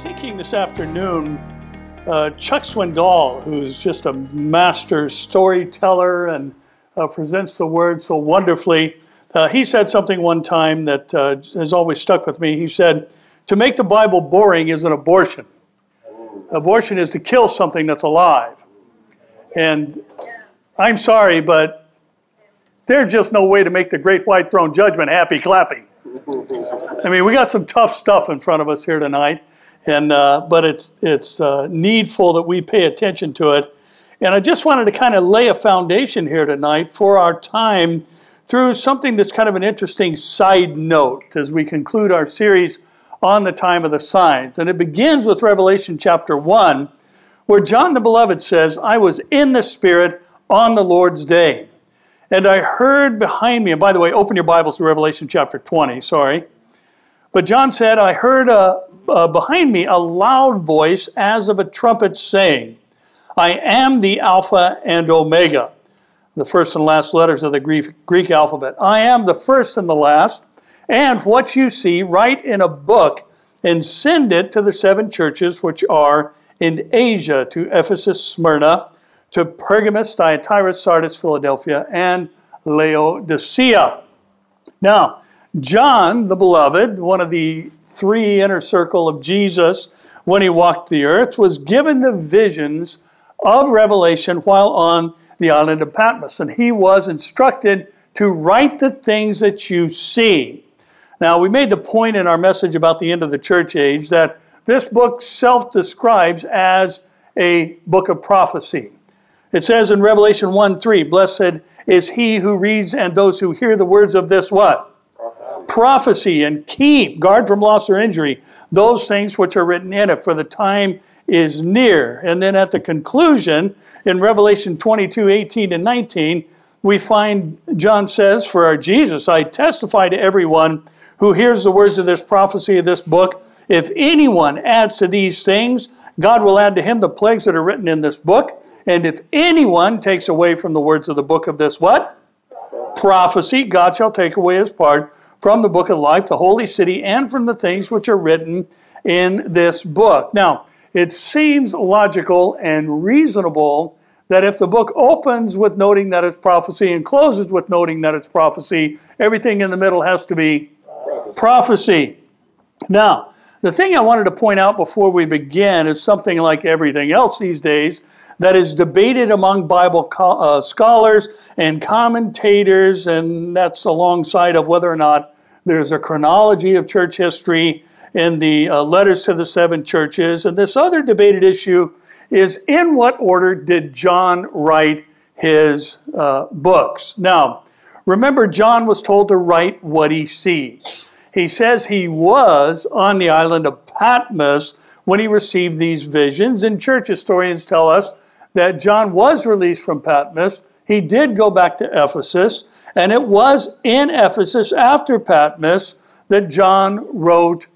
thinking this afternoon, uh, Chuck Swindoll, who's just a master storyteller and uh, presents the word so wonderfully, uh, he said something one time that uh, has always stuck with me. He said, To make the Bible boring is an abortion. Abortion is to kill something that's alive. And I'm sorry, but there's just no way to make the great white throne judgment happy clapping. I mean, we got some tough stuff in front of us here tonight and uh, but it's it's uh, needful that we pay attention to it. And I just wanted to kind of lay a foundation here tonight for our time through something that's kind of an interesting side note as we conclude our series on the time of the signs. And it begins with Revelation chapter 1, where John the Beloved says, I was in the Spirit on the Lord's day. And I heard behind me, and by the way, open your Bibles to Revelation chapter 20, sorry. But John said, I heard a, uh, behind me a loud voice as of a trumpet saying, I am the Alpha and Omega, the first and last letters of the Greek, Greek alphabet. I am the first and the last, and what you see, write in a book and send it to the seven churches which are in Asia to Ephesus, Smyrna, to Pergamos, Thyatira, Sardis, Philadelphia, and Laodicea. Now, John, the beloved, one of the three inner circle of Jesus when he walked the earth, was given the visions of Revelation while on the island of Patmos. And he was instructed to write the things that you see. Now, we made the point in our message about the end of the church age that this book self describes as a book of prophecy. It says in Revelation 1 3, Blessed is he who reads and those who hear the words of this what? Prophecy and keep, guard from loss or injury, those things which are written in it, for the time is near. And then at the conclusion, in Revelation 22 18 and 19, we find John says, For our Jesus, I testify to everyone who hears the words of this prophecy of this book. If anyone adds to these things, God will add to him the plagues that are written in this book. And if anyone takes away from the words of the book of this what? Prophecy, God shall take away his part from the book of life, the holy city, and from the things which are written in this book. Now, it seems logical and reasonable that if the book opens with noting that it's prophecy and closes with noting that it's prophecy, everything in the middle has to be prophecy. Now, the thing I wanted to point out before we begin is something like everything else these days that is debated among Bible co- uh, scholars and commentators, and that's alongside of whether or not there's a chronology of church history in the uh, letters to the seven churches. And this other debated issue is in what order did John write his uh, books? Now, remember, John was told to write what he sees. He says he was on the island of Patmos when he received these visions, and church historians tell us that John was released from Patmos. He did go back to Ephesus, and it was in Ephesus after Patmos that John wrote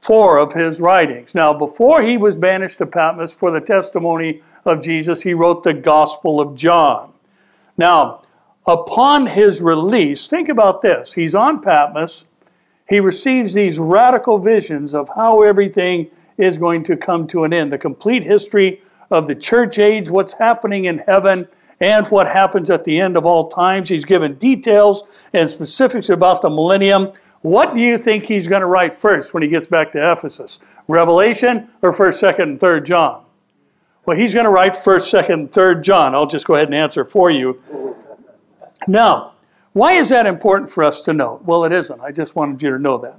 four of his writings. Now, before he was banished to Patmos for the testimony of Jesus, he wrote the Gospel of John. Now, upon his release, think about this. He's on Patmos. He receives these radical visions of how everything is going to come to an end. The complete history of the church age, what's happening in heaven, and what happens at the end of all times. He's given details and specifics about the millennium. What do you think he's going to write first when he gets back to Ephesus? Revelation or 1st, 2nd, and 3rd John? Well, he's going to write 1st, 2nd, and 3rd John. I'll just go ahead and answer for you. Now, why is that important for us to know? Well, it isn't. I just wanted you to know that.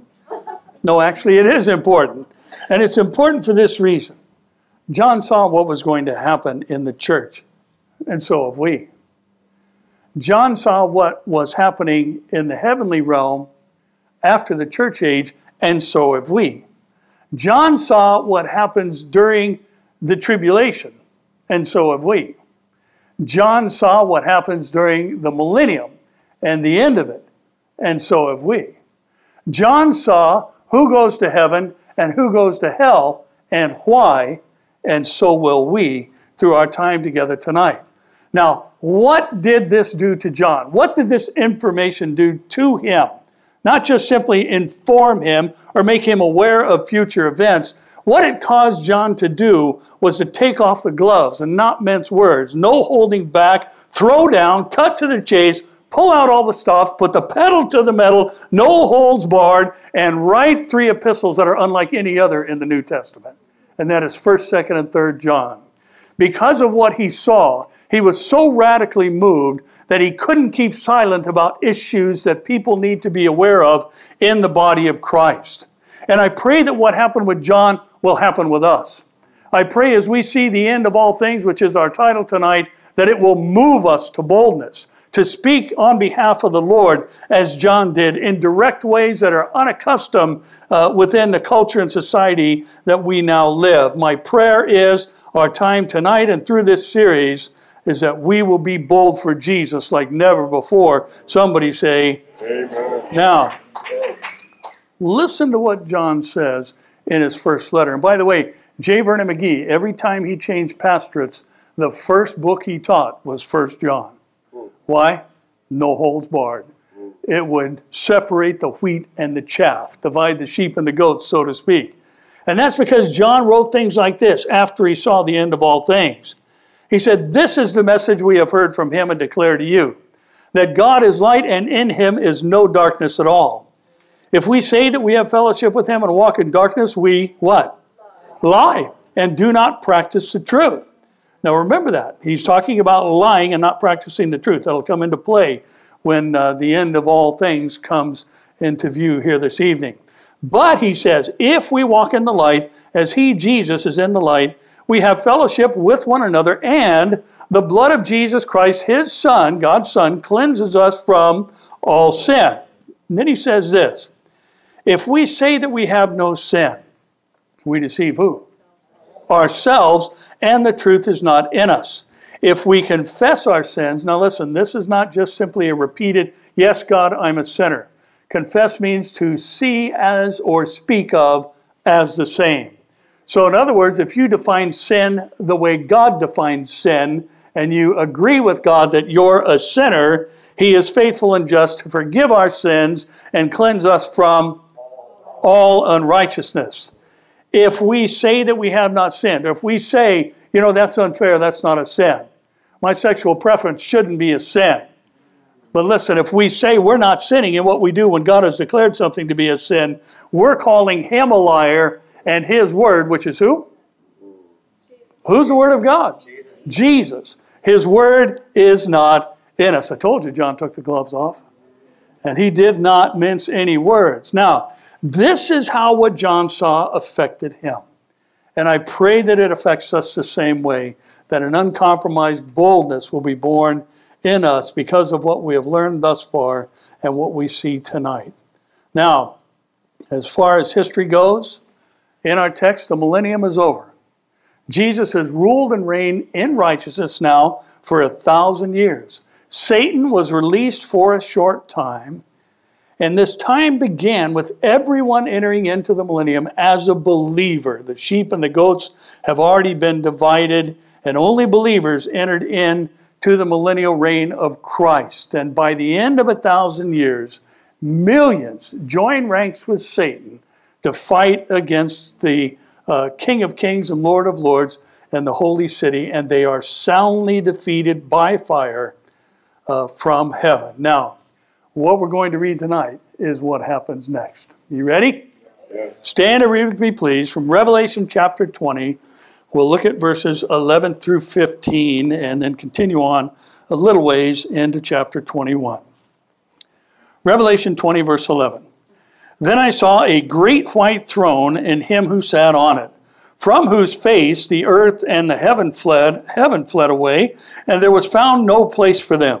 No, actually, it is important. And it's important for this reason. John saw what was going to happen in the church and so have we. John saw what was happening in the heavenly realm after the church age, and so have we. John saw what happens during the tribulation, and so have we. John saw what happens during the millennium and the end of it, and so have we. John saw who goes to heaven and who goes to hell and why, and so will we through our time together tonight. Now, what did this do to John? What did this information do to him? Not just simply inform him or make him aware of future events. What it caused John to do was to take off the gloves and not mince words, no holding back, throw down, cut to the chase, pull out all the stops, put the pedal to the metal, no holds barred, and write three epistles that are unlike any other in the New Testament. And that is 1st, 2nd, and 3rd John. Because of what he saw, he was so radically moved that he couldn't keep silent about issues that people need to be aware of in the body of Christ. And I pray that what happened with John will happen with us. I pray as we see the end of all things, which is our title tonight, that it will move us to boldness, to speak on behalf of the Lord as John did in direct ways that are unaccustomed uh, within the culture and society that we now live. My prayer is our time tonight and through this series is that we will be bold for Jesus like never before. Somebody say, Amen. Now, listen to what John says in his first letter. And by the way, J. Vernon McGee, every time he changed pastorates, the first book he taught was First John. Why? No holds barred. It would separate the wheat and the chaff, divide the sheep and the goats, so to speak. And that's because John wrote things like this after he saw the end of all things. He said, This is the message we have heard from him and declare to you that God is light and in him is no darkness at all. If we say that we have fellowship with him and walk in darkness, we what? Lie and do not practice the truth. Now remember that. He's talking about lying and not practicing the truth. That'll come into play when uh, the end of all things comes into view here this evening. But he says, if we walk in the light, as he, Jesus, is in the light, we have fellowship with one another, and the blood of Jesus Christ, his Son, God's Son, cleanses us from all sin. And then he says this If we say that we have no sin, we deceive who? Ourselves, and the truth is not in us. If we confess our sins, now listen, this is not just simply a repeated, yes, God, I'm a sinner. Confess means to see as or speak of as the same. So, in other words, if you define sin the way God defines sin, and you agree with God that you're a sinner, He is faithful and just to forgive our sins and cleanse us from all unrighteousness. If we say that we have not sinned, or if we say, you know, that's unfair, that's not a sin. My sexual preference shouldn't be a sin. But listen, if we say we're not sinning in what we do when God has declared something to be a sin, we're calling Him a liar and his word, which is who? Who's the word of God? Jesus. His word is not in us. I told you John took the gloves off. And he did not mince any words. Now, this is how what John saw affected him. And I pray that it affects us the same way, that an uncompromised boldness will be born in us because of what we have learned thus far and what we see tonight. Now, as far as history goes, in our text, the millennium is over. Jesus has ruled and reigned in righteousness now for a thousand years. Satan was released for a short time, and this time began with everyone entering into the millennium as a believer. The sheep and the goats have already been divided, and only believers entered in to the millennial reign of Christ. And by the end of a thousand years, millions join ranks with Satan to fight against the uh, King of Kings and Lord of Lords and the holy city, and they are soundly defeated by fire uh, from heaven. Now, what we're going to read tonight is what happens next. You ready? Yes. Stand and read with me, please, from Revelation chapter 20. We'll look at verses 11 through 15 and then continue on a little ways into chapter 21. Revelation 20, verse 11. Then I saw a great white throne and him who sat on it, from whose face the earth and the heaven fled, heaven fled away, and there was found no place for them.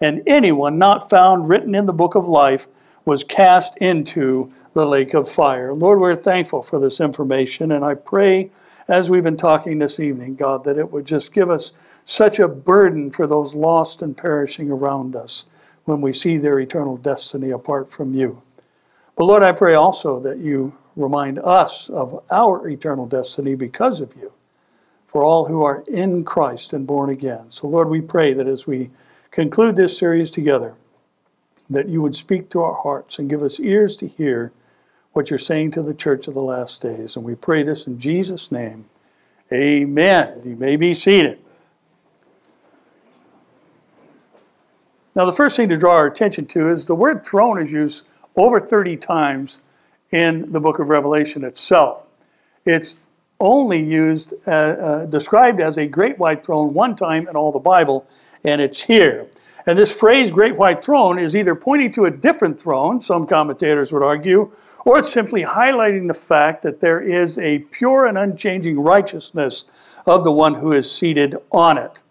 And anyone not found written in the book of life was cast into the lake of fire. Lord, we're thankful for this information, and I pray as we've been talking this evening, God, that it would just give us such a burden for those lost and perishing around us when we see their eternal destiny apart from you. But Lord, I pray also that you remind us of our eternal destiny because of you, for all who are in Christ and born again. So, Lord, we pray that as we conclude this series together, that you would speak to our hearts and give us ears to hear what you're saying to the church of the last days. And we pray this in Jesus' name. Amen. You may be seated. Now, the first thing to draw our attention to is the word throne is used over 30 times in the book of Revelation itself. It's only used, uh, uh, described as a great white throne one time in all the Bible, and it's here. And this phrase, great white throne, is either pointing to a different throne, some commentators would argue, or it's simply highlighting the fact that there is a pure and unchanging righteousness of the one who is seated on it.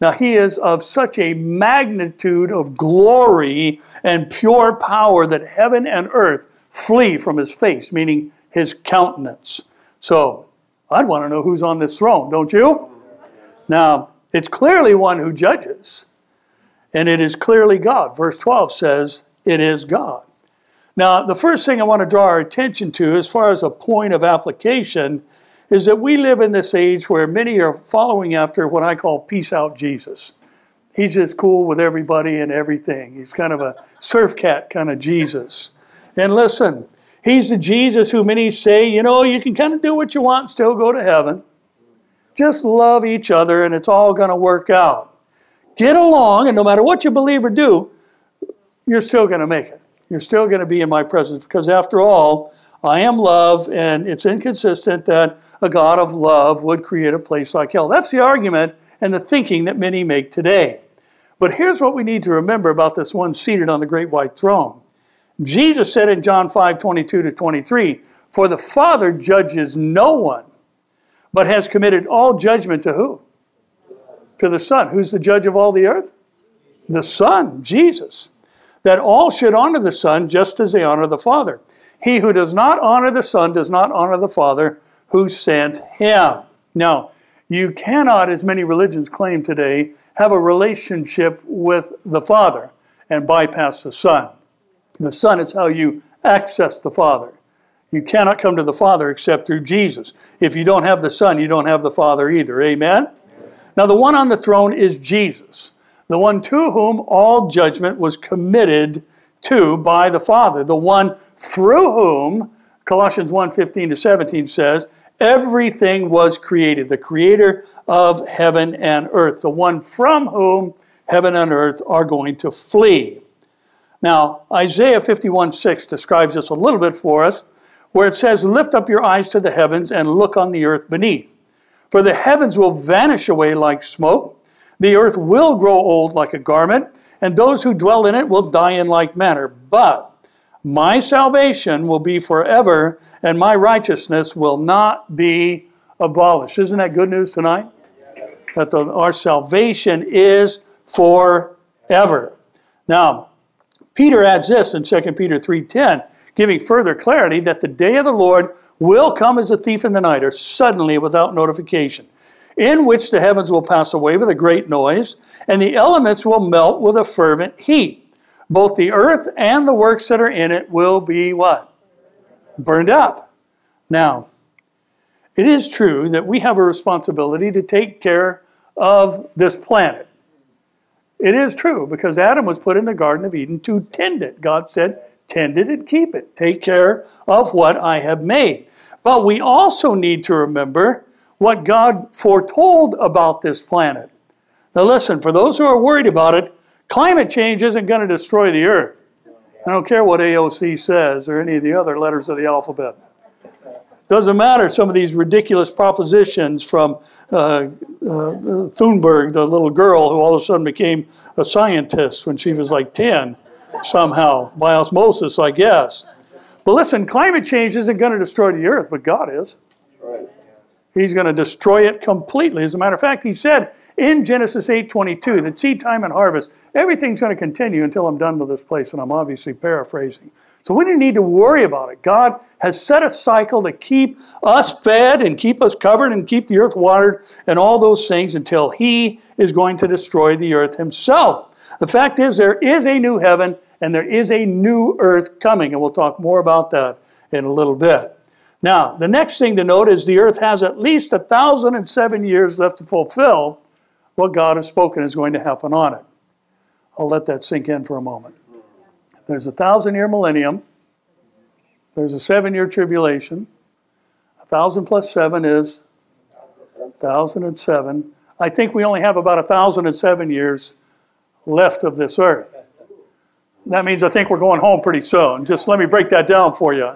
Now, he is of such a magnitude of glory and pure power that heaven and earth flee from his face, meaning his countenance. So, I'd want to know who's on this throne, don't you? Now, it's clearly one who judges, and it is clearly God. Verse 12 says, It is God. Now, the first thing I want to draw our attention to, as far as a point of application, is that we live in this age where many are following after what I call peace out Jesus. He's just cool with everybody and everything. He's kind of a surf cat kind of Jesus. And listen, he's the Jesus who many say, you know, you can kind of do what you want still go to heaven. Just love each other and it's all going to work out. Get along, and no matter what you believe or do, you're still going to make it. You're still going to be in my presence because, after all, I am love, and it's inconsistent that a God of love would create a place like hell. That's the argument and the thinking that many make today. But here's what we need to remember about this one seated on the great white throne Jesus said in John 5 22 to 23, For the Father judges no one, but has committed all judgment to who? To the Son. Who's the judge of all the earth? The Son, Jesus. That all should honor the Son just as they honor the Father. He who does not honor the Son does not honor the Father who sent him. Now, you cannot, as many religions claim today, have a relationship with the Father and bypass the Son. The Son is how you access the Father. You cannot come to the Father except through Jesus. If you don't have the Son, you don't have the Father either. Amen? Now, the one on the throne is Jesus, the one to whom all judgment was committed to by the Father, the one through whom, Colossians 1 15 to 17 says, everything was created, the creator of heaven and earth, the one from whom heaven and earth are going to flee. Now, Isaiah 51 6 describes this a little bit for us, where it says, Lift up your eyes to the heavens and look on the earth beneath. For the heavens will vanish away like smoke, the earth will grow old like a garment, and those who dwell in it will die in like manner. But my salvation will be forever, and my righteousness will not be abolished. Isn't that good news tonight? That the, our salvation is forever. Now, Peter adds this in 2 Peter 3:10, giving further clarity that the day of the Lord will come as a thief in the night or suddenly without notification, in which the heavens will pass away with a great noise and the elements will melt with a fervent heat. Both the earth and the works that are in it will be what? Burned up. Now, it is true that we have a responsibility to take care of this planet. It is true because Adam was put in the Garden of Eden to tend it. God said, tend it and keep it. Take care of what I have made. But we also need to remember what God foretold about this planet. Now, listen, for those who are worried about it, climate change isn't going to destroy the earth. I don't care what AOC says or any of the other letters of the alphabet. Doesn't matter some of these ridiculous propositions from uh, uh, Thunberg, the little girl who all of a sudden became a scientist when she was like 10, somehow, by osmosis, I guess. But listen, climate change isn't going to destroy the earth, but God is. He's going to destroy it completely. As a matter of fact, he said in Genesis 8:22 that seed time and harvest, everything's going to continue until I'm done with this place, and I'm obviously paraphrasing. So we don't need to worry about it. God has set a cycle to keep us fed and keep us covered and keep the earth watered and all those things until He is going to destroy the earth Himself. The fact is, there is a new heaven and there is a new earth coming, and we'll talk more about that in a little bit. Now, the next thing to note is the earth has at least a thousand and seven years left to fulfill what God has spoken is going to happen on it. I'll let that sink in for a moment. There's a thousand year millennium, there's a seven year tribulation. A thousand plus seven is thousand and seven. I think we only have about a thousand and seven years left of this earth. That means I think we're going home pretty soon. Just let me break that down for you.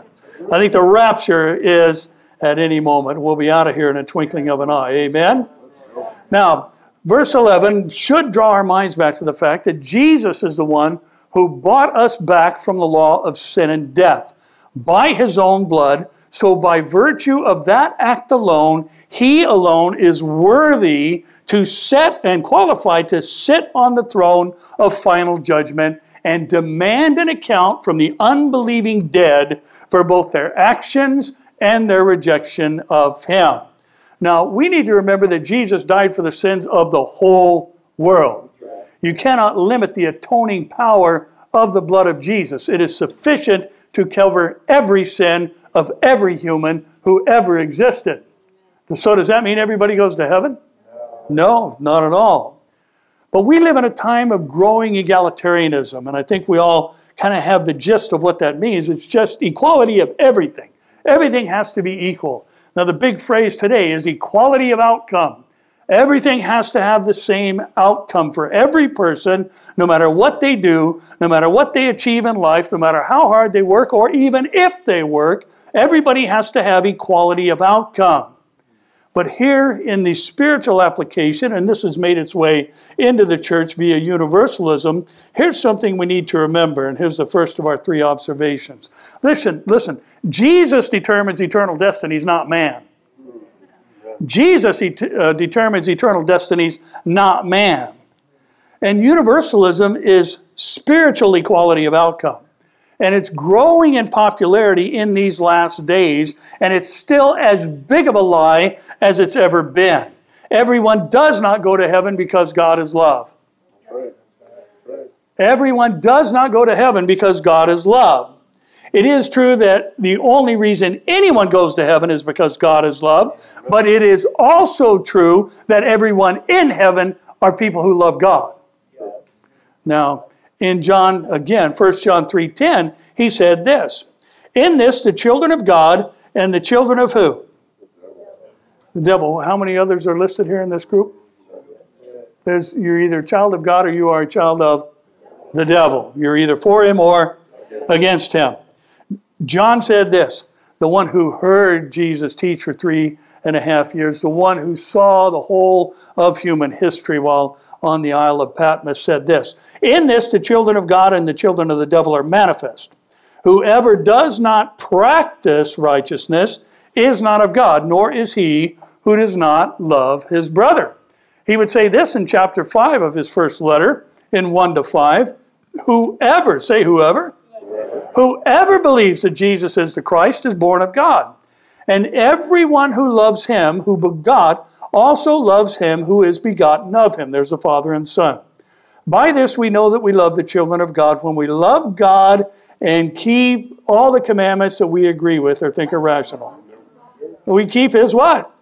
I think the rapture is at any moment. We'll be out of here in a twinkling of an eye. Amen? Now, verse 11 should draw our minds back to the fact that Jesus is the one who bought us back from the law of sin and death by his own blood. So, by virtue of that act alone, he alone is worthy to set and qualified to sit on the throne of final judgment and demand an account from the unbelieving dead for both their actions and their rejection of him. Now, we need to remember that Jesus died for the sins of the whole world. You cannot limit the atoning power of the blood of Jesus. It is sufficient to cover every sin of every human who ever existed. So, does that mean everybody goes to heaven? No, not at all. But we live in a time of growing egalitarianism, and I think we all kind of have the gist of what that means. It's just equality of everything. Everything has to be equal. Now, the big phrase today is equality of outcome. Everything has to have the same outcome for every person, no matter what they do, no matter what they achieve in life, no matter how hard they work, or even if they work. Everybody has to have equality of outcome. But here in the spiritual application, and this has made its way into the church via universalism, here's something we need to remember, and here's the first of our three observations. Listen, listen, Jesus determines eternal destinies, not man. Jesus et- uh, determines eternal destinies, not man. And universalism is spiritual equality of outcome. And it's growing in popularity in these last days, and it's still as big of a lie as it's ever been. Everyone does not go to heaven because God is love. Everyone does not go to heaven because God is love. It is true that the only reason anyone goes to heaven is because God is love, but it is also true that everyone in heaven are people who love God. Now, in John again, 1 John 3:10, he said this. In this the children of God and the children of who? The devil. How many others are listed here in this group? There's you're either a child of God or you are a child of the devil. You're either for him or against him. John said this the one who heard Jesus teach for three and a half years, the one who saw the whole of human history while on the Isle of Patmos, said this In this, the children of God and the children of the devil are manifest. Whoever does not practice righteousness is not of God, nor is he who does not love his brother. He would say this in chapter 5 of his first letter, in 1 to 5. Whoever, say whoever, whoever believes that Jesus is the Christ is born of God. And everyone who loves him who begot also loves him who is begotten of him. There's the Father and Son. By this we know that we love the children of God when we love God and keep all the commandments that we agree with or think are rational. We keep his what?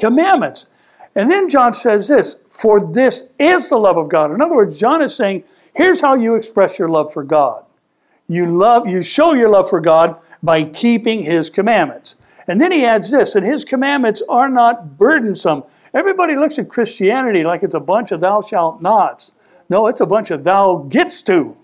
Commandments. And then John says this, for this is the love of God. In other words, John is saying, here's how you express your love for God. You love you show your love for God by keeping his commandments. And then he adds this, and his commandments are not burdensome. Everybody looks at Christianity like it's a bunch of thou shalt nots. No, it's a bunch of thou gets to.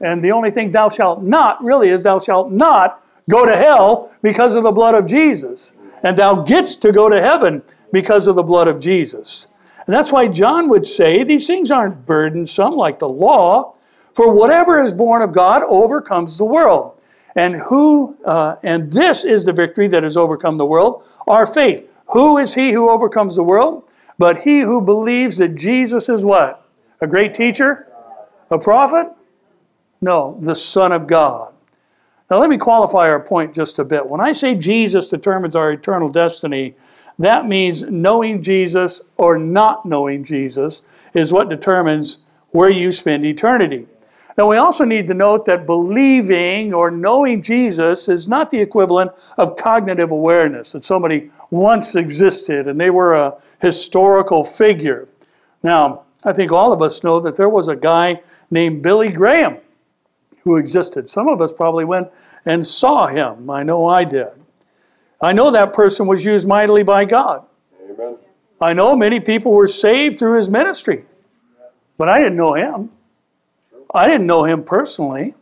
And the only thing thou shalt not really is thou shalt not go to hell because of the blood of Jesus. And thou gets to go to heaven because of the blood of Jesus. And that's why John would say these things aren't burdensome like the law, for whatever is born of God overcomes the world. And who uh, and this is the victory that has overcome the world, our faith. Who is he who overcomes the world? But he who believes that Jesus is what? A great teacher? A prophet? No, the Son of God. Now, let me qualify our point just a bit. When I say Jesus determines our eternal destiny, that means knowing Jesus or not knowing Jesus is what determines where you spend eternity. Now, we also need to note that believing or knowing Jesus is not the equivalent of cognitive awareness, that somebody once existed and they were a historical figure. Now, I think all of us know that there was a guy named Billy Graham who existed. Some of us probably went and saw him. I know I did. I know that person was used mightily by God. Amen. I know many people were saved through his ministry, but I didn't know him. I didn't know him personally.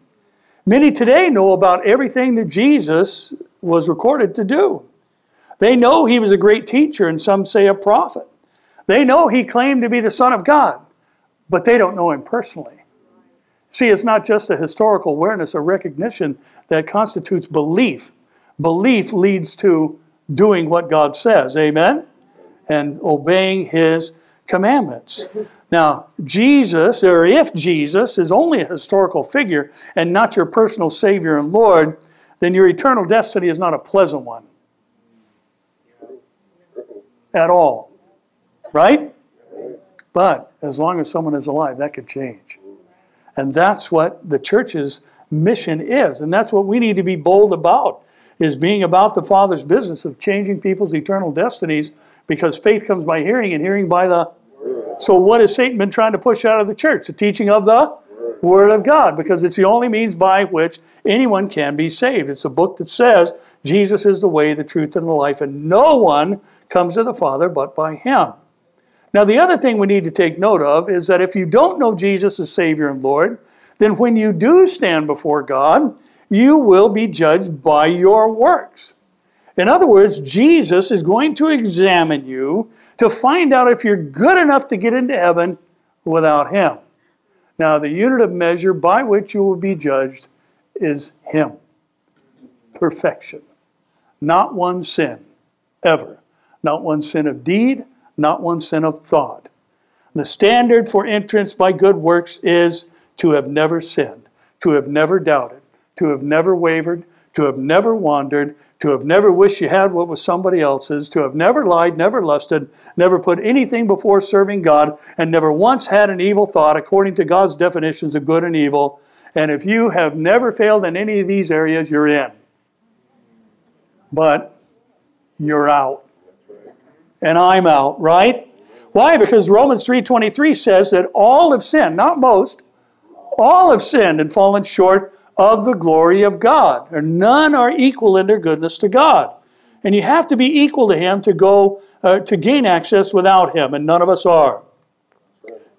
Many today know about everything that Jesus was recorded to do. They know he was a great teacher, and some say a prophet. They know he claimed to be the Son of God, but they don't know him personally. See, it's not just a historical awareness or recognition that constitutes belief. Belief leads to doing what God says, amen? And obeying his commandments. Now, Jesus, or if Jesus is only a historical figure and not your personal Savior and Lord, then your eternal destiny is not a pleasant one. At all. Right? But as long as someone is alive, that could change. And that's what the church's mission is. And that's what we need to be bold about, is being about the Father's business of changing people's eternal destinies because faith comes by hearing and hearing by the so, what has Satan been trying to push out of the church? The teaching of the Word of God, because it's the only means by which anyone can be saved. It's a book that says Jesus is the way, the truth, and the life, and no one comes to the Father but by Him. Now, the other thing we need to take note of is that if you don't know Jesus as Savior and Lord, then when you do stand before God, you will be judged by your works. In other words, Jesus is going to examine you to find out if you're good enough to get into heaven without Him. Now, the unit of measure by which you will be judged is Him. Perfection. Not one sin, ever. Not one sin of deed, not one sin of thought. The standard for entrance by good works is to have never sinned, to have never doubted, to have never wavered, to have never wandered, to have never wished you had what was somebody else's, to have never lied, never lusted, never put anything before serving God, and never once had an evil thought according to God's definitions of good and evil. And if you have never failed in any of these areas, you're in. But you're out. And I'm out, right? Why? Because Romans 3:23 says that all have sinned, not most, all have sinned and fallen short of the glory of God. Or none are equal in their goodness to God. And you have to be equal to Him to go uh, to gain access without Him, and none of us are.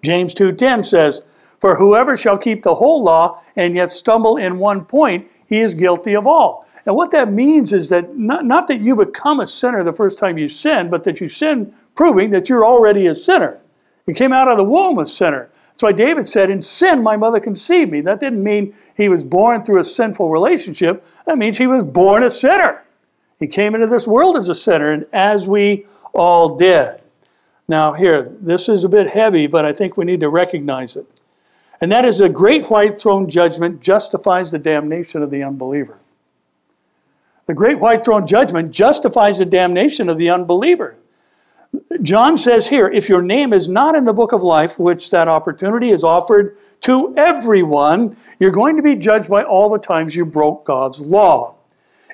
James 2:10 says, "For whoever shall keep the whole law and yet stumble in one point, he is guilty of all." And what that means is that not, not that you become a sinner the first time you sin, but that you sin proving that you're already a sinner. You came out of the womb a sinner. That's why David said, In sin, my mother conceived me. That didn't mean he was born through a sinful relationship. That means he was born a sinner. He came into this world as a sinner, and as we all did. Now, here, this is a bit heavy, but I think we need to recognize it. And that is the great white throne judgment justifies the damnation of the unbeliever. The great white throne judgment justifies the damnation of the unbeliever. John says here, if your name is not in the book of life, which that opportunity is offered to everyone, you're going to be judged by all the times you broke God's law.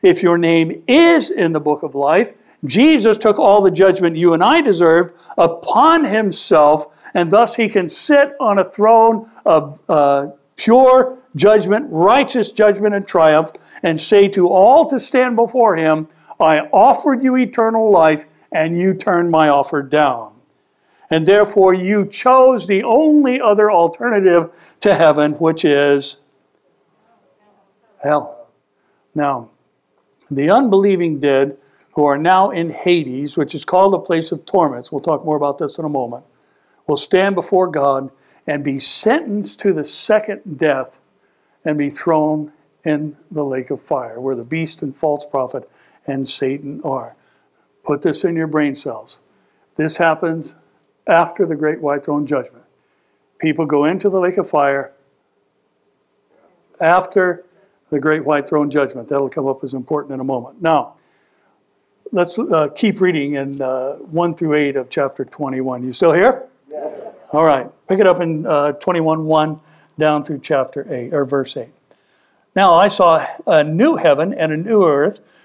If your name is in the book of life, Jesus took all the judgment you and I deserved upon himself, and thus he can sit on a throne of uh, pure judgment, righteous judgment, and triumph, and say to all to stand before him, I offered you eternal life and you turned my offer down. And therefore, you chose the only other alternative to heaven, which is hell. Now, the unbelieving dead who are now in Hades, which is called a place of torments, we'll talk more about this in a moment, will stand before God and be sentenced to the second death and be thrown in the lake of fire, where the beast and false prophet and Satan are. Put this in your brain cells. This happens after the great white throne judgment. People go into the lake of fire after the great white throne judgment. That'll come up as important in a moment. Now, let's uh, keep reading in uh, 1 through 8 of chapter 21. You still here? Yeah. All right. Pick it up in uh, 21 1 down through chapter 8, or verse 8. Now I saw a new heaven and a new earth,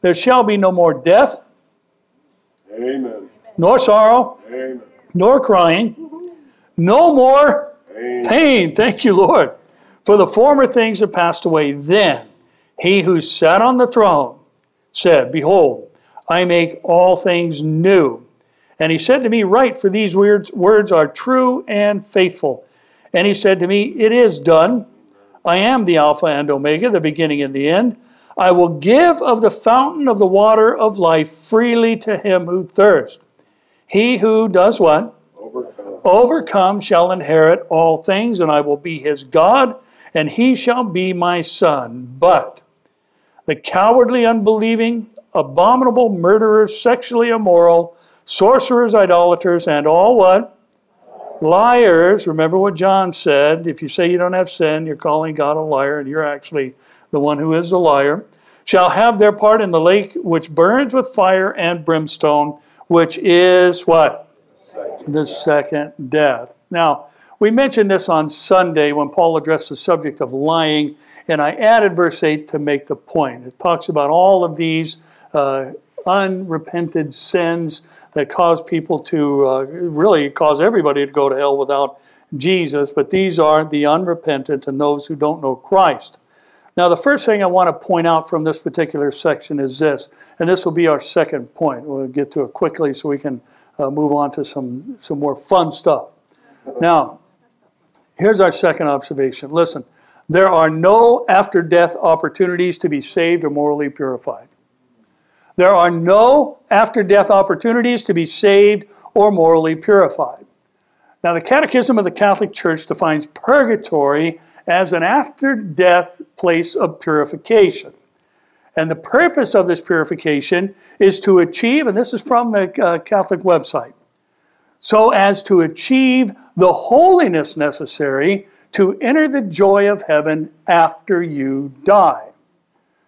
There shall be no more death, Amen. nor sorrow, Amen. nor crying, no more Amen. pain. Thank you, Lord. For the former things have passed away. Then he who sat on the throne said, Behold, I make all things new. And he said to me, Write, for these words, words are true and faithful. And he said to me, It is done. I am the Alpha and Omega, the beginning and the end. I will give of the fountain of the water of life freely to him who thirsts. He who does what? Overcome. Overcome shall inherit all things, and I will be his God, and he shall be my son. But the cowardly, unbelieving, abominable, murderers, sexually immoral, sorcerers, idolaters, and all what? Liars, remember what John said. If you say you don't have sin, you're calling God a liar, and you're actually the one who is a liar. Shall have their part in the lake which burns with fire and brimstone, which is what? The second death. Now, we mentioned this on Sunday when Paul addressed the subject of lying, and I added verse 8 to make the point. It talks about all of these uh, unrepented sins that cause people to uh, really cause everybody to go to hell without Jesus, but these are the unrepentant and those who don't know Christ. Now, the first thing I want to point out from this particular section is this, and this will be our second point. We'll get to it quickly so we can uh, move on to some, some more fun stuff. Now, here's our second observation. Listen, there are no after death opportunities to be saved or morally purified. There are no after death opportunities to be saved or morally purified. Now, the Catechism of the Catholic Church defines purgatory as an after death place of purification. And the purpose of this purification is to achieve, and this is from the uh, Catholic website, so as to achieve the holiness necessary to enter the joy of heaven after you die.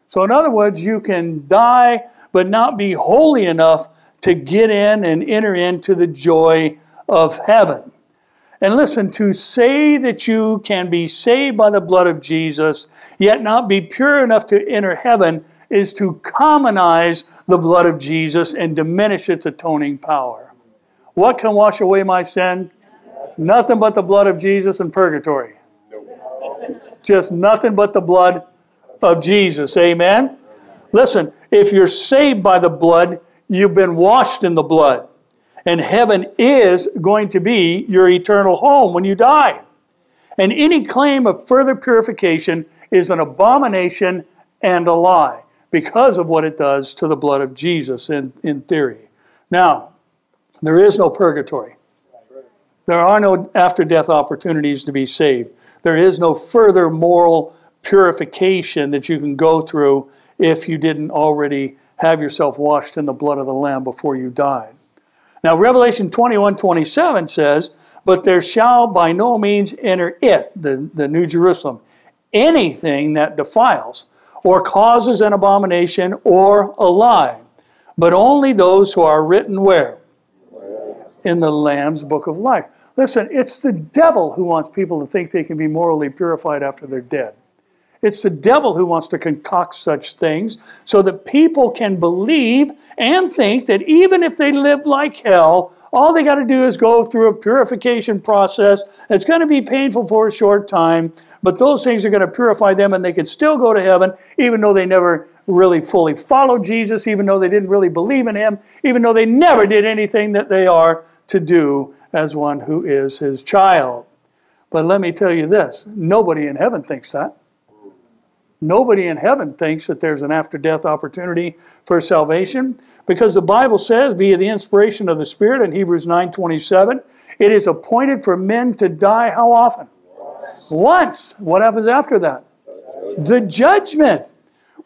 So, in other words, you can die but not be holy enough to get in and enter into the joy of heaven. And listen, to say that you can be saved by the blood of Jesus, yet not be pure enough to enter heaven, is to commonize the blood of Jesus and diminish its atoning power. What can wash away my sin? Nothing but the blood of Jesus and purgatory. Just nothing but the blood of Jesus. Amen? Listen, if you're saved by the blood, you've been washed in the blood. And heaven is going to be your eternal home when you die. And any claim of further purification is an abomination and a lie because of what it does to the blood of Jesus in, in theory. Now, there is no purgatory. There are no after death opportunities to be saved. There is no further moral purification that you can go through if you didn't already have yourself washed in the blood of the Lamb before you died. Now, Revelation 21 27 says, But there shall by no means enter it, the, the New Jerusalem, anything that defiles, or causes an abomination, or a lie, but only those who are written where? In the Lamb's book of life. Listen, it's the devil who wants people to think they can be morally purified after they're dead. It's the devil who wants to concoct such things so that people can believe and think that even if they live like hell, all they got to do is go through a purification process. It's going to be painful for a short time, but those things are going to purify them and they can still go to heaven even though they never really fully followed Jesus, even though they didn't really believe in him, even though they never did anything that they are to do as one who is his child. But let me tell you this nobody in heaven thinks that. Nobody in heaven thinks that there's an after death opportunity for salvation because the Bible says via the inspiration of the Spirit in Hebrews 9:27, it is appointed for men to die how often? Once. What happens after that? The judgment.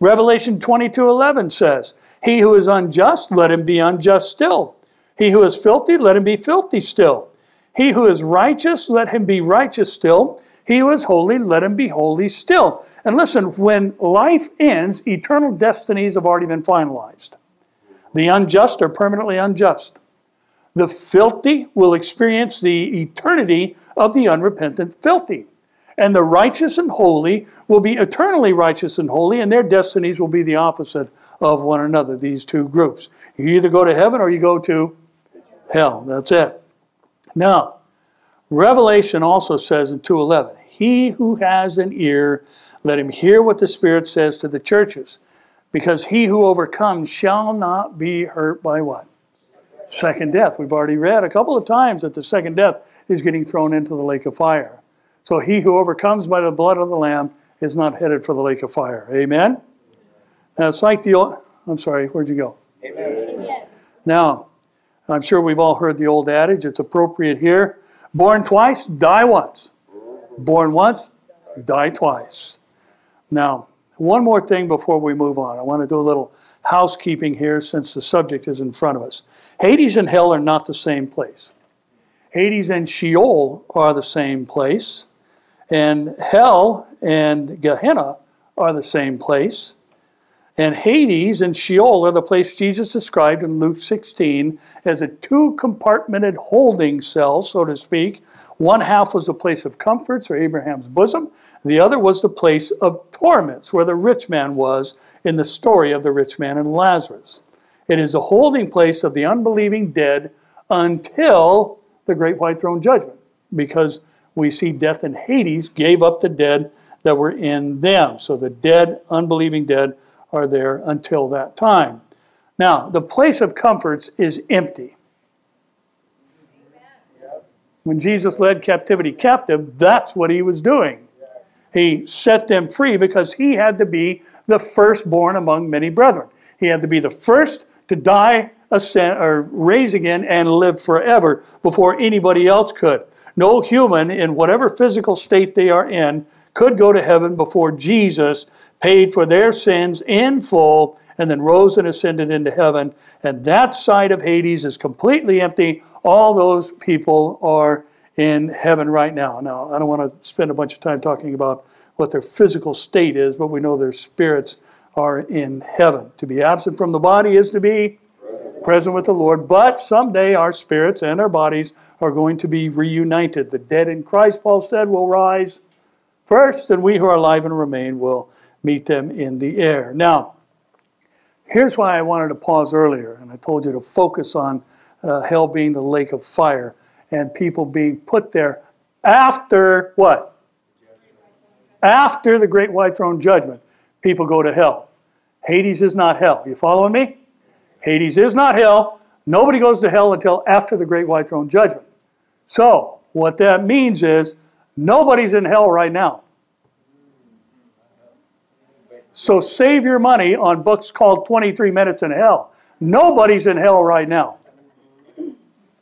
Revelation 22:11 says, "He who is unjust, let him be unjust still. He who is filthy, let him be filthy still. He who is righteous, let him be righteous still. He was holy, let him be holy still. And listen, when life ends, eternal destinies have already been finalized. The unjust are permanently unjust. The filthy will experience the eternity of the unrepentant filthy. And the righteous and holy will be eternally righteous and holy, and their destinies will be the opposite of one another, these two groups. You either go to heaven or you go to hell. That's it. Now, Revelation also says in 2:11, "He who has an ear, let him hear what the Spirit says to the churches, because he who overcomes shall not be hurt by what? Second death. We've already read a couple of times that the second death is getting thrown into the lake of fire. So he who overcomes by the blood of the lamb is not headed for the lake of fire. Amen. Now it's like the old, I'm sorry, where'd you go? Amen. Now, I'm sure we've all heard the old adage, it's appropriate here. Born twice, die once. Born once, die twice. Now, one more thing before we move on. I want to do a little housekeeping here since the subject is in front of us. Hades and hell are not the same place. Hades and Sheol are the same place, and hell and Gehenna are the same place. And Hades and Sheol are the place Jesus described in Luke 16 as a two compartmented holding cell, so to speak. One half was the place of comforts or Abraham's bosom, the other was the place of torments, where the rich man was in the story of the rich man and Lazarus. It is a holding place of the unbelieving dead until the great white throne judgment, because we see death in Hades gave up the dead that were in them. So the dead, unbelieving dead, are there until that time. Now, the place of comforts is empty. When Jesus led captivity captive, that's what he was doing. He set them free because he had to be the firstborn among many brethren. He had to be the first to die, ascend, or raise again, and live forever before anybody else could. No human, in whatever physical state they are in, could go to heaven before Jesus paid for their sins in full, and then rose and ascended into heaven. And that side of Hades is completely empty. All those people are in heaven right now. Now, I don't want to spend a bunch of time talking about what their physical state is, but we know their spirits are in heaven. To be absent from the body is to be present with the Lord, but someday our spirits and our bodies are going to be reunited. The dead in Christ, Paul said, will rise first, and we who are alive and remain will meet them in the air. Now, here's why I wanted to pause earlier, and I told you to focus on uh, hell being the lake of fire and people being put there after what? After the great white throne judgment, people go to hell. Hades is not hell. You following me? Hades is not hell. Nobody goes to hell until after the great white throne judgment. So, what that means is nobody's in hell right now. So save your money on books called 23 Minutes in Hell. Nobody's in hell right now.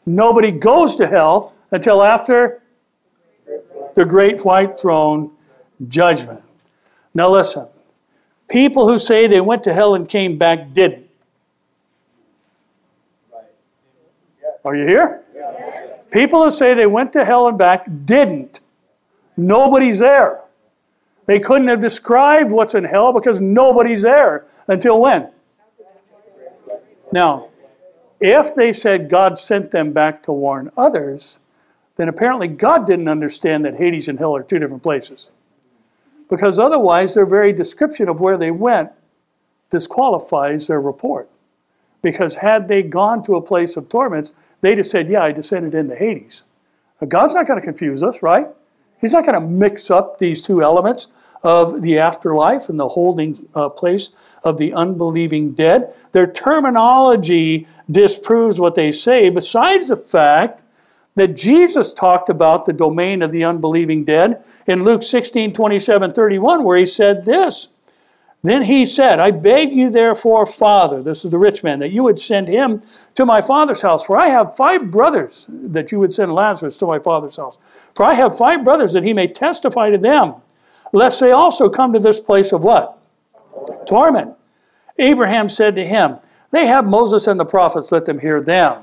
Nobody goes to hell until after the great white throne judgment. Now listen. People who say they went to hell and came back didn't. Are you here? People who say they went to hell and back didn't. Nobody's there. They couldn't have described what's in hell because nobody's there until when? Now, if they said God sent them back to warn others, then apparently God didn't understand that Hades and hell are two different places. Because otherwise, their very description of where they went disqualifies their report. Because had they gone to a place of torments, they'd have said, Yeah, I descended into Hades. God's not going to confuse us, right? He's not going to mix up these two elements of the afterlife and the holding uh, place of the unbelieving dead. Their terminology disproves what they say, besides the fact that Jesus talked about the domain of the unbelieving dead in Luke 16 27 31, where he said this Then he said, I beg you, therefore, Father, this is the rich man, that you would send him to my father's house. For I have five brothers, that you would send Lazarus to my father's house. For I have five brothers, that he may testify to them, lest they also come to this place of what? Torment. Abraham said to him, They have Moses and the prophets, let them hear them.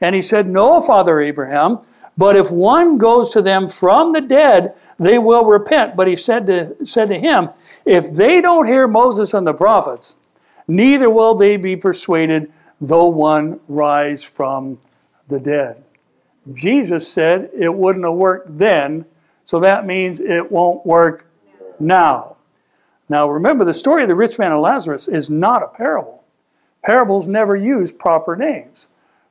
And he said, No, Father Abraham, but if one goes to them from the dead, they will repent. But he said to, said to him, If they don't hear Moses and the prophets, neither will they be persuaded, though one rise from the dead. Jesus said it wouldn't have worked then, so that means it won't work now. Now remember, the story of the rich man and Lazarus is not a parable. Parables never use proper names.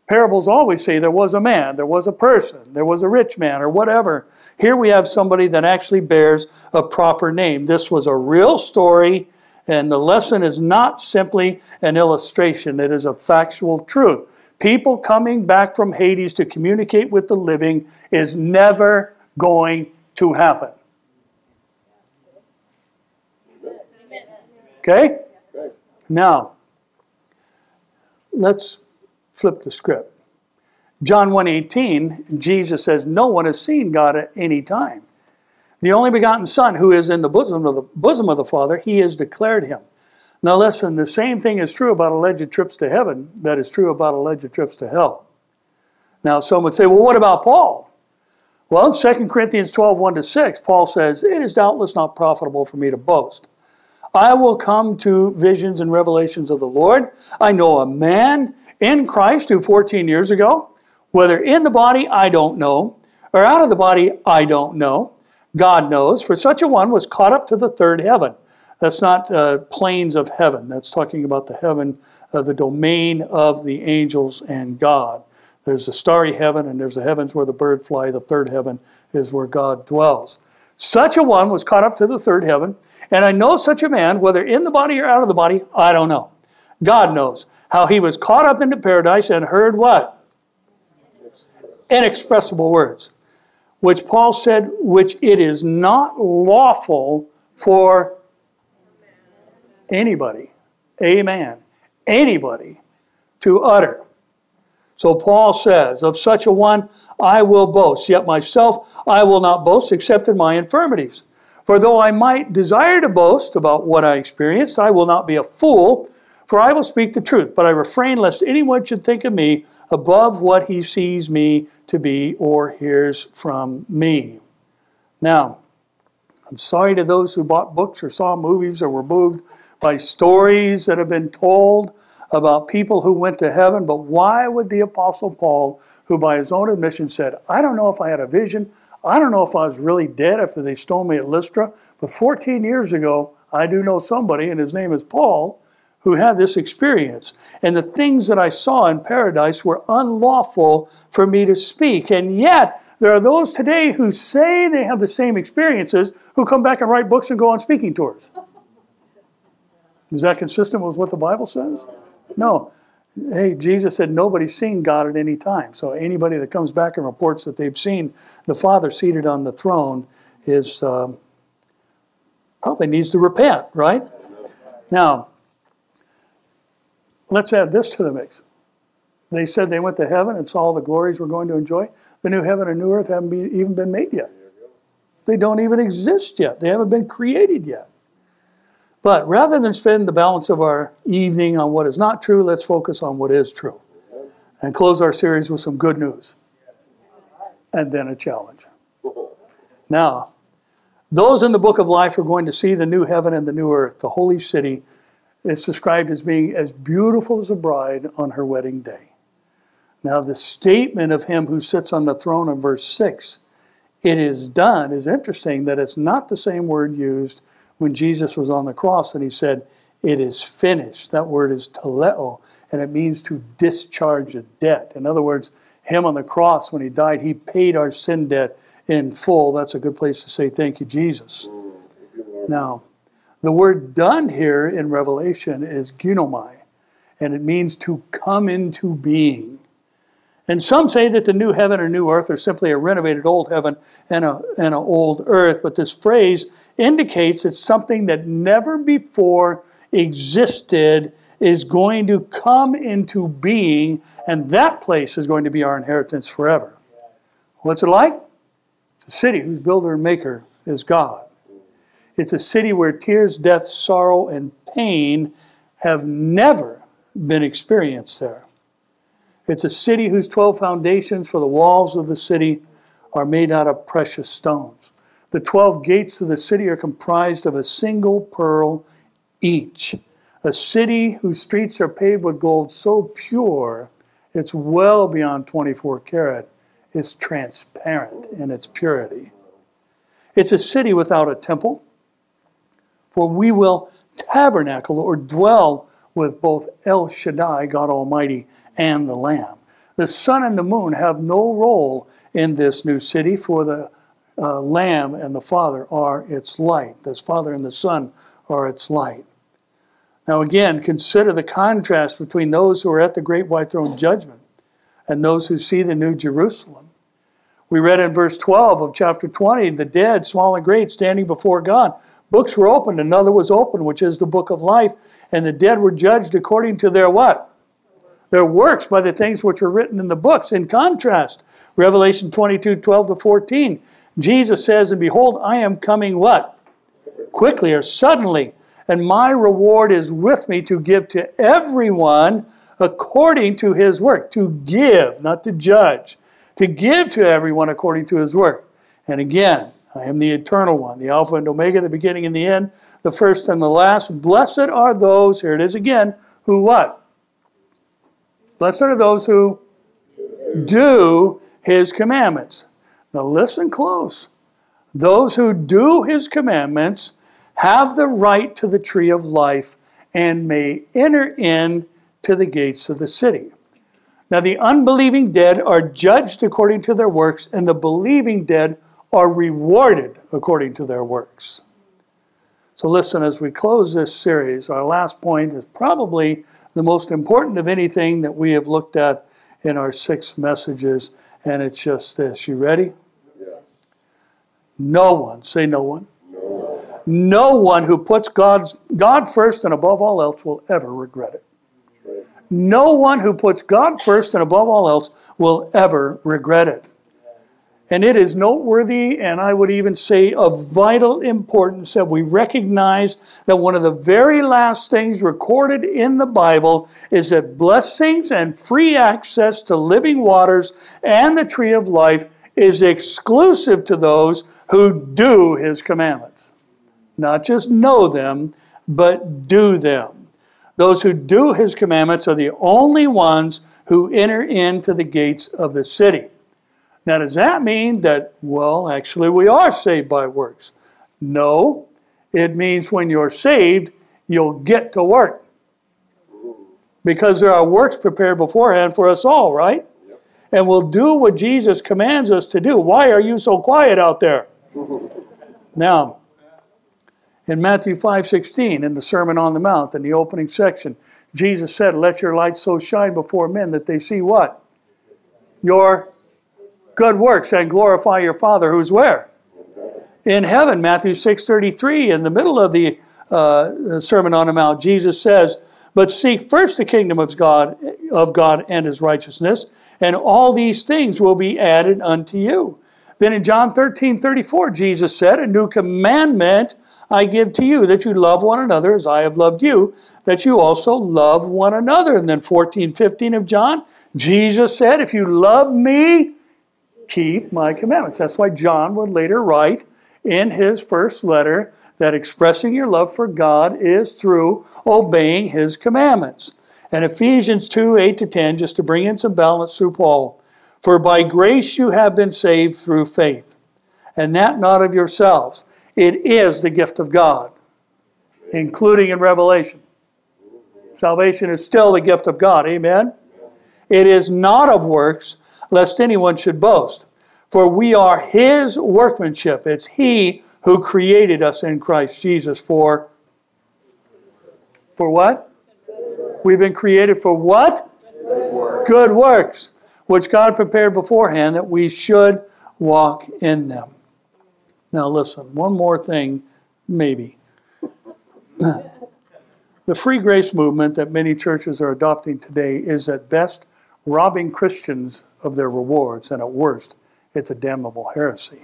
Parables always say there was a man, there was a person, there was a rich man, or whatever. Here we have somebody that actually bears a proper name. This was a real story, and the lesson is not simply an illustration, it is a factual truth. People coming back from Hades to communicate with the living is never going to happen. Okay? Now, let's flip the script. John 1:18, Jesus says, "No one has seen God at any time. The only begotten Son, who is in the bosom of the bosom of the Father, He has declared Him." Now, listen. The same thing is true about alleged trips to heaven. That is true about alleged trips to hell. Now, some would say, "Well, what about Paul?" Well, in 2 Corinthians 12, 1 to 6, Paul says, It is doubtless not profitable for me to boast. I will come to visions and revelations of the Lord. I know a man in Christ who 14 years ago, whether in the body, I don't know, or out of the body, I don't know. God knows, for such a one was caught up to the third heaven. That's not uh, planes of heaven. That's talking about the heaven, uh, the domain of the angels and God. There's a starry heaven, and there's the heavens where the bird fly. The third heaven is where God dwells. Such a one was caught up to the third heaven, and I know such a man, whether in the body or out of the body, I don't know. God knows how he was caught up into paradise and heard what? Inexpressible words, which Paul said, which it is not lawful for anybody, amen, anybody to utter. So Paul says, Of such a one I will boast, yet myself I will not boast except in my infirmities. For though I might desire to boast about what I experienced, I will not be a fool for I will speak the truth, but I refrain lest anyone should think of me above what he sees me to be or hears from me. Now, I'm sorry to those who bought books or saw movies or were moved by stories that have been told about people who went to heaven, but why would the Apostle Paul, who by his own admission said, I don't know if I had a vision, I don't know if I was really dead after they stoned me at Lystra, but 14 years ago, I do know somebody, and his name is Paul, who had this experience. And the things that I saw in paradise were unlawful for me to speak. And yet, there are those today who say they have the same experiences who come back and write books and go on speaking tours. Is that consistent with what the Bible says? No. Hey, Jesus said nobody's seen God at any time. So anybody that comes back and reports that they've seen the Father seated on the throne is um, probably needs to repent, right? Now, Let's add this to the mix. They said they went to heaven and saw all the glories we're going to enjoy. The new heaven and new earth haven't be, even been made yet. They don't even exist yet. They haven't been created yet. But rather than spend the balance of our evening on what is not true, let's focus on what is true and close our series with some good news and then a challenge. Now, those in the book of life are going to see the new heaven and the new earth, the holy city is described as being as beautiful as a bride on her wedding day. Now, the statement of him who sits on the throne in verse 6, it is done, is interesting that it's not the same word used when Jesus was on the cross and he said, It is finished. That word is teleo, and it means to discharge a debt. In other words, him on the cross, when he died, he paid our sin debt in full. That's a good place to say, Thank you, Jesus. Now, the word done here in Revelation is ginomai, and it means to come into being. And some say that the new heaven and new earth are simply a renovated old heaven and a, and an old earth, but this phrase indicates it's something that never before existed is going to come into being, and that place is going to be our inheritance forever. What's it like? The city whose builder and maker is God. It's a city where tears, death, sorrow, and pain have never been experienced there. It's a city whose 12 foundations for the walls of the city are made out of precious stones. The 12 gates of the city are comprised of a single pearl each. A city whose streets are paved with gold so pure it's well beyond 24 karat. It's transparent in its purity. It's a city without a temple, for we will tabernacle or dwell with both El Shaddai, God Almighty, and the Lamb. The sun and the moon have no role in this new city, for the uh, Lamb and the Father are its light. The Father and the Son are its light. Now, again, consider the contrast between those who are at the great white throne judgment and those who see the new Jerusalem. We read in verse 12 of chapter 20 the dead, small and great, standing before God. Books were opened, another was opened, which is the book of life, and the dead were judged according to their what? Their works by the things which were written in the books. In contrast, Revelation 22 12 to 14, Jesus says, And behold, I am coming what? Quickly or suddenly and my reward is with me to give to everyone according to his work. To give, not to judge. To give to everyone according to his work. And again, I am the eternal one, the Alpha and Omega, the beginning and the end, the first and the last. Blessed are those, here it is again, who what? Blessed are those who do his commandments. Now listen close. Those who do his commandments have the right to the tree of life and may enter in to the gates of the city. Now, the unbelieving dead are judged according to their works, and the believing dead are rewarded according to their works. So, listen, as we close this series, our last point is probably the most important of anything that we have looked at in our six messages, and it's just this. You ready? Yeah. No one, say no one, no one who puts God's, God first and above all else will ever regret it. No one who puts God first and above all else will ever regret it. And it is noteworthy, and I would even say of vital importance, that we recognize that one of the very last things recorded in the Bible is that blessings and free access to living waters and the tree of life is exclusive to those who do his commandments. Not just know them, but do them. Those who do his commandments are the only ones who enter into the gates of the city. Now, does that mean that, well, actually, we are saved by works? No. It means when you're saved, you'll get to work. Because there are works prepared beforehand for us all, right? Yep. And we'll do what Jesus commands us to do. Why are you so quiet out there? now, in Matthew 5:16, in the Sermon on the Mount, in the opening section, Jesus said, Let your light so shine before men that they see what? Your good works and glorify your Father who's where? In heaven, Matthew 6:33, in the middle of the uh, Sermon on the Mount, Jesus says, But seek first the kingdom of God, of God and his righteousness, and all these things will be added unto you. Then in John 13, 34, Jesus said, A new commandment I give to you, that you love one another as I have loved you, that you also love one another. And then 14, 15 of John, Jesus said, If you love me, keep my commandments. That's why John would later write in his first letter that expressing your love for God is through obeying his commandments. And Ephesians 2 8 to 10, just to bring in some balance through Paul. For by grace you have been saved through faith, and that not of yourselves. It is the gift of God, including in Revelation. Salvation is still the gift of God. Amen? It is not of works, lest anyone should boast. For we are His workmanship. It's He who created us in Christ Jesus for. For what? We've been created for what? Good. Good works, which God prepared beforehand that we should walk in them. Now, listen, one more thing, maybe. The free grace movement that many churches are adopting today is at best robbing Christians of their rewards, and at worst, it's a damnable heresy.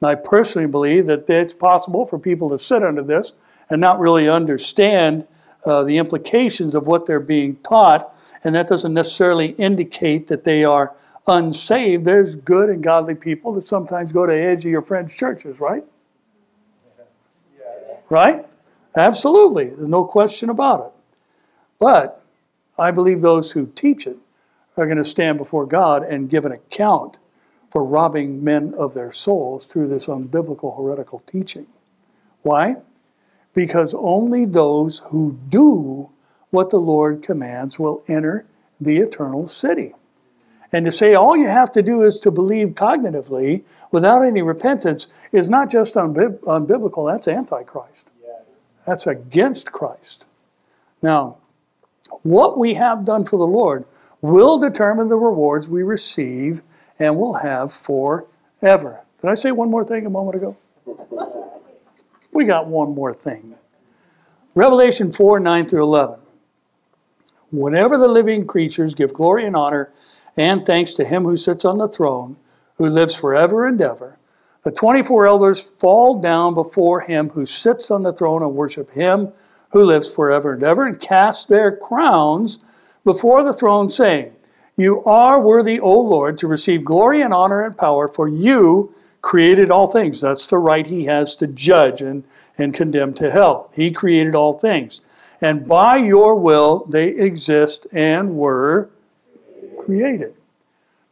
And I personally believe that it's possible for people to sit under this and not really understand uh, the implications of what they're being taught, and that doesn't necessarily indicate that they are unsaved. There's good and godly people that sometimes go to the edge of your friends' churches, right? Right? Absolutely. There's no question about it. But I believe those who teach it are going to stand before God and give an account for robbing men of their souls through this unbiblical heretical teaching. Why? Because only those who do what the Lord commands will enter the eternal city. And to say all you have to do is to believe cognitively without any repentance is not just unbib- unbiblical, that's antichrist. That's against Christ. Now, what we have done for the Lord will determine the rewards we receive and will have forever. Did I say one more thing a moment ago? We got one more thing. Revelation 4 9 through 11. Whenever the living creatures give glory and honor and thanks to him who sits on the throne, who lives forever and ever, the 24 elders fall down before him who sits on the throne and worship him who lives forever and ever and cast their crowns before the throne, saying, You are worthy, O Lord, to receive glory and honor and power, for you created all things. That's the right he has to judge and, and condemn to hell. He created all things. And by your will they exist and were created.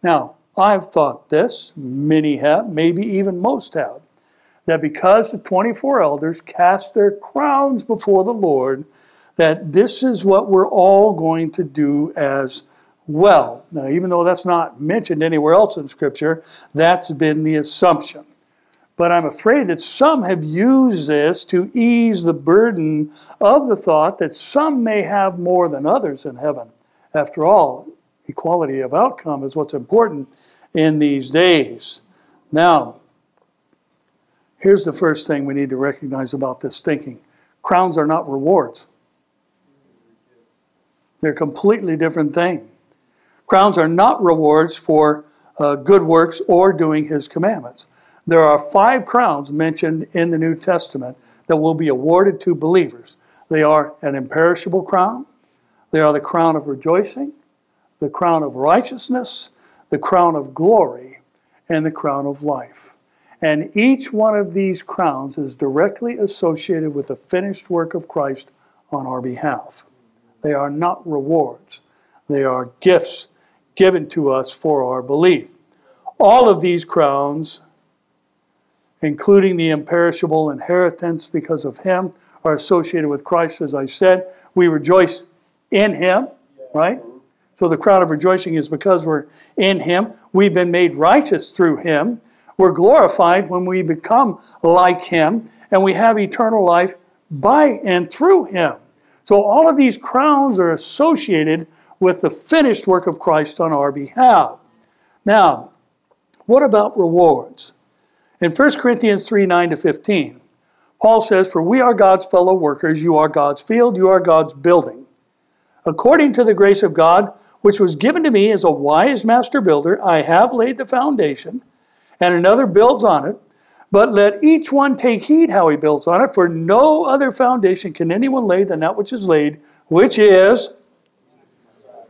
Now, I've thought this, many have, maybe even most have, that because the 24 elders cast their crowns before the Lord, that this is what we're all going to do as well. Now, even though that's not mentioned anywhere else in Scripture, that's been the assumption. But I'm afraid that some have used this to ease the burden of the thought that some may have more than others in heaven. After all, equality of outcome is what's important in these days. Now, here's the first thing we need to recognize about this thinking crowns are not rewards, they're a completely different thing. Crowns are not rewards for uh, good works or doing his commandments. There are five crowns mentioned in the New Testament that will be awarded to believers. They are an imperishable crown, they are the crown of rejoicing, the crown of righteousness, the crown of glory, and the crown of life. And each one of these crowns is directly associated with the finished work of Christ on our behalf. They are not rewards, they are gifts given to us for our belief. All of these crowns, including the imperishable inheritance because of Him, are associated with Christ, as I said. We rejoice in Him, right? So the crown of rejoicing is because we're in Him. We've been made righteous through Him. We're glorified when we become like Him, and we have eternal life by and through Him. So all of these crowns are associated with the finished work of Christ on our behalf. Now, what about rewards? In 1 Corinthians 3 9 to 15, Paul says, For we are God's fellow workers, you are God's field, you are God's building. According to the grace of God, which was given to me as a wise master builder. I have laid the foundation, and another builds on it. But let each one take heed how he builds on it, for no other foundation can anyone lay than that which is laid, which is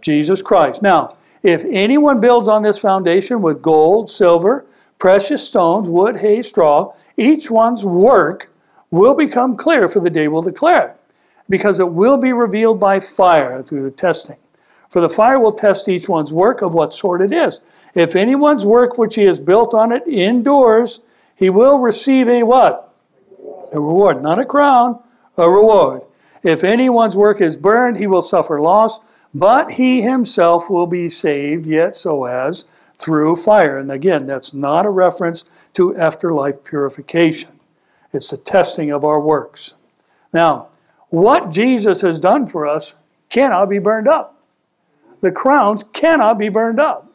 Jesus Christ. Now, if anyone builds on this foundation with gold, silver, precious stones, wood, hay, straw, each one's work will become clear, for the day will declare it, because it will be revealed by fire through the testing. For the fire will test each one's work of what sort it is. If anyone's work which he has built on it endures, he will receive a what? A reward. Not a crown, a reward. If anyone's work is burned, he will suffer loss, but he himself will be saved, yet so as through fire. And again, that's not a reference to afterlife purification, it's the testing of our works. Now, what Jesus has done for us cannot be burned up the crowns cannot be burned up.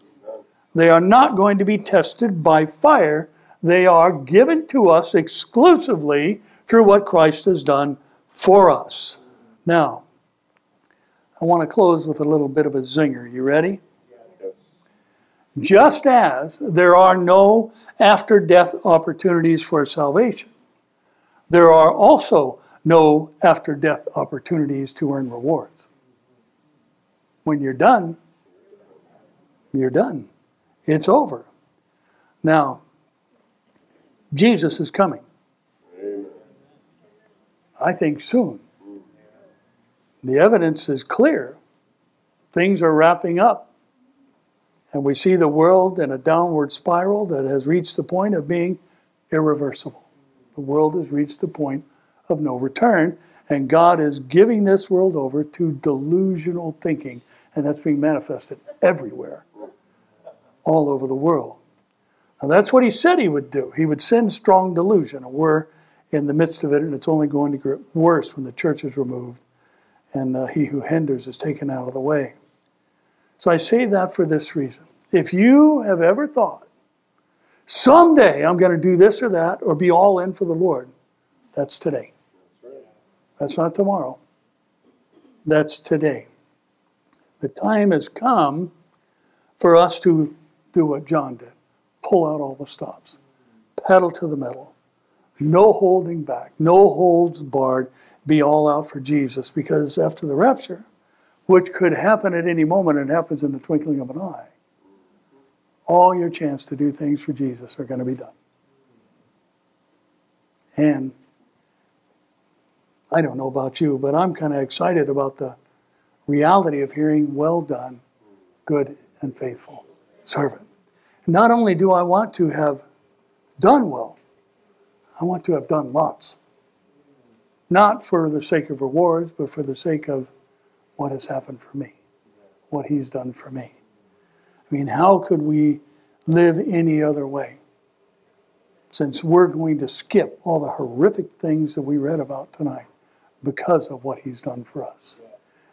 They are not going to be tested by fire. They are given to us exclusively through what Christ has done for us. Now, I want to close with a little bit of a zinger. You ready? Just as there are no after death opportunities for salvation, there are also no after death opportunities to earn rewards. When you're done, you're done. It's over. Now, Jesus is coming. Amen. I think soon. The evidence is clear. Things are wrapping up. And we see the world in a downward spiral that has reached the point of being irreversible. The world has reached the point of no return, and God is giving this world over to delusional thinking, and that's being manifested everywhere, all over the world. Now, that's what He said He would do. He would send strong delusion, and we're in the midst of it, and it's only going to get worse when the church is removed and uh, he who hinders is taken out of the way. So I say that for this reason. If you have ever thought, someday I'm going to do this or that or be all in for the Lord, that's today. That's not tomorrow. That's today. The time has come for us to do what John did pull out all the stops, pedal to the metal, no holding back, no holds barred. Be all out for Jesus. Because after the rapture, which could happen at any moment and happens in the twinkling of an eye, all your chance to do things for Jesus are going to be done. And I don't know about you, but I'm kind of excited about the reality of hearing, well done, good and faithful servant. Not only do I want to have done well, I want to have done lots not for the sake of rewards, but for the sake of what has happened for me, what He's done for me. I mean, how could we live any other way? Since we're going to skip all the horrific things that we read about tonight because of what He's done for us.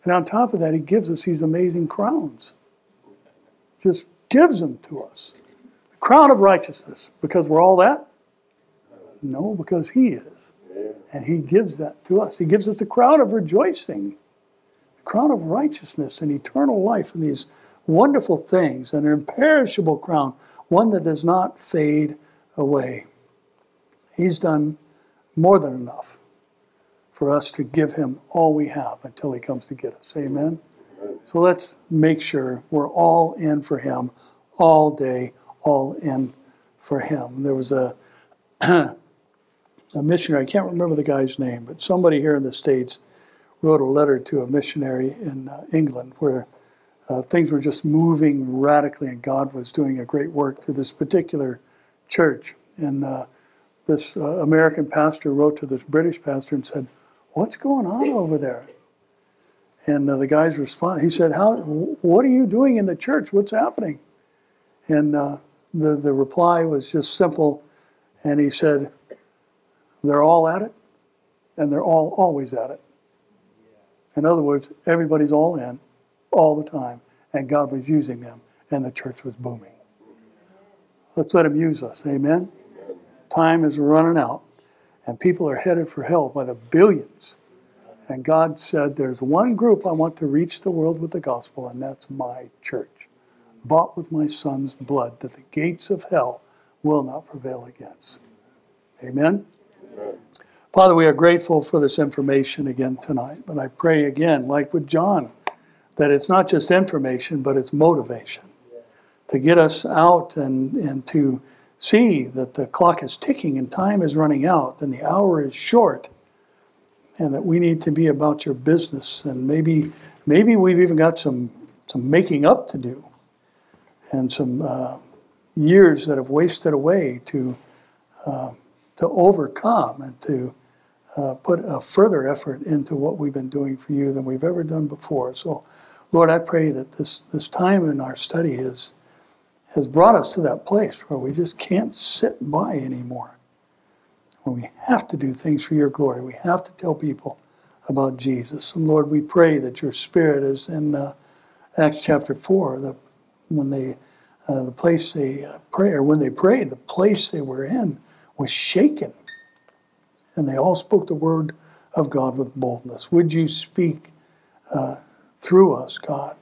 And on top of that, He gives us these amazing crowns. Just gives them to us. Crown of righteousness, because we're all that? No, because He is. And He gives that to us. He gives us the crown of rejoicing, the crown of righteousness and eternal life, and these wonderful things, an imperishable crown, one that does not fade away. He's done more than enough for us to give Him all we have until He comes to get us. Amen? So let's make sure we're all in for Him all day, all in for Him. There was a a missionary, I can't remember the guy's name, but somebody here in the States wrote a letter to a missionary in uh, England where uh, things were just moving radically and God was doing a great work through this particular church. And uh, this uh, American pastor wrote to this British pastor and said, What's going on over there? And uh, the guy's response, he said, How, What are you doing in the church? What's happening? And uh, the, the reply was just simple. And he said, they're all at it, and they're all always at it. In other words, everybody's all in all the time, and God was using them, and the church was booming. Let's let Him use us. Amen. Time is running out, and people are headed for hell by the billions. And God said, There's one group I want to reach the world with the gospel, and that's my church, bought with my son's blood, that the gates of hell will not prevail against. Amen. Father, we are grateful for this information again tonight. But I pray again, like with John, that it's not just information, but it's motivation to get us out and, and to see that the clock is ticking and time is running out and the hour is short and that we need to be about your business and maybe maybe we've even got some some making up to do and some uh, years that have wasted away to uh, to overcome and to uh, put a further effort into what we've been doing for you than we've ever done before. So, Lord, I pray that this, this time in our study has, has brought us to that place where we just can't sit by anymore. Where we have to do things for your glory. We have to tell people about Jesus. And Lord, we pray that your Spirit is in uh, Acts chapter 4, the, when they, uh, the place they uh, pray, or when they prayed, the place they were in was shaken. And they all spoke the word of God with boldness. Would you speak uh, through us, God?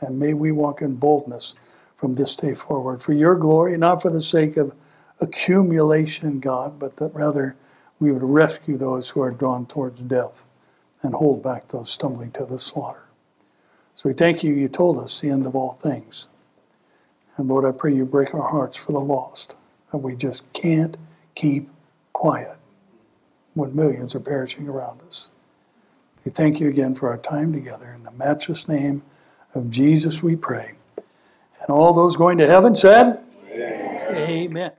And may we walk in boldness from this day forward for your glory, not for the sake of accumulation, God, but that rather we would rescue those who are drawn towards death and hold back those stumbling to the slaughter. So we thank you, you told us the end of all things. And Lord, I pray you break our hearts for the lost. And we just can't keep quiet when millions are perishing around us. We thank you again for our time together. In the matchless name of Jesus, we pray. And all those going to heaven said, Amen. Amen.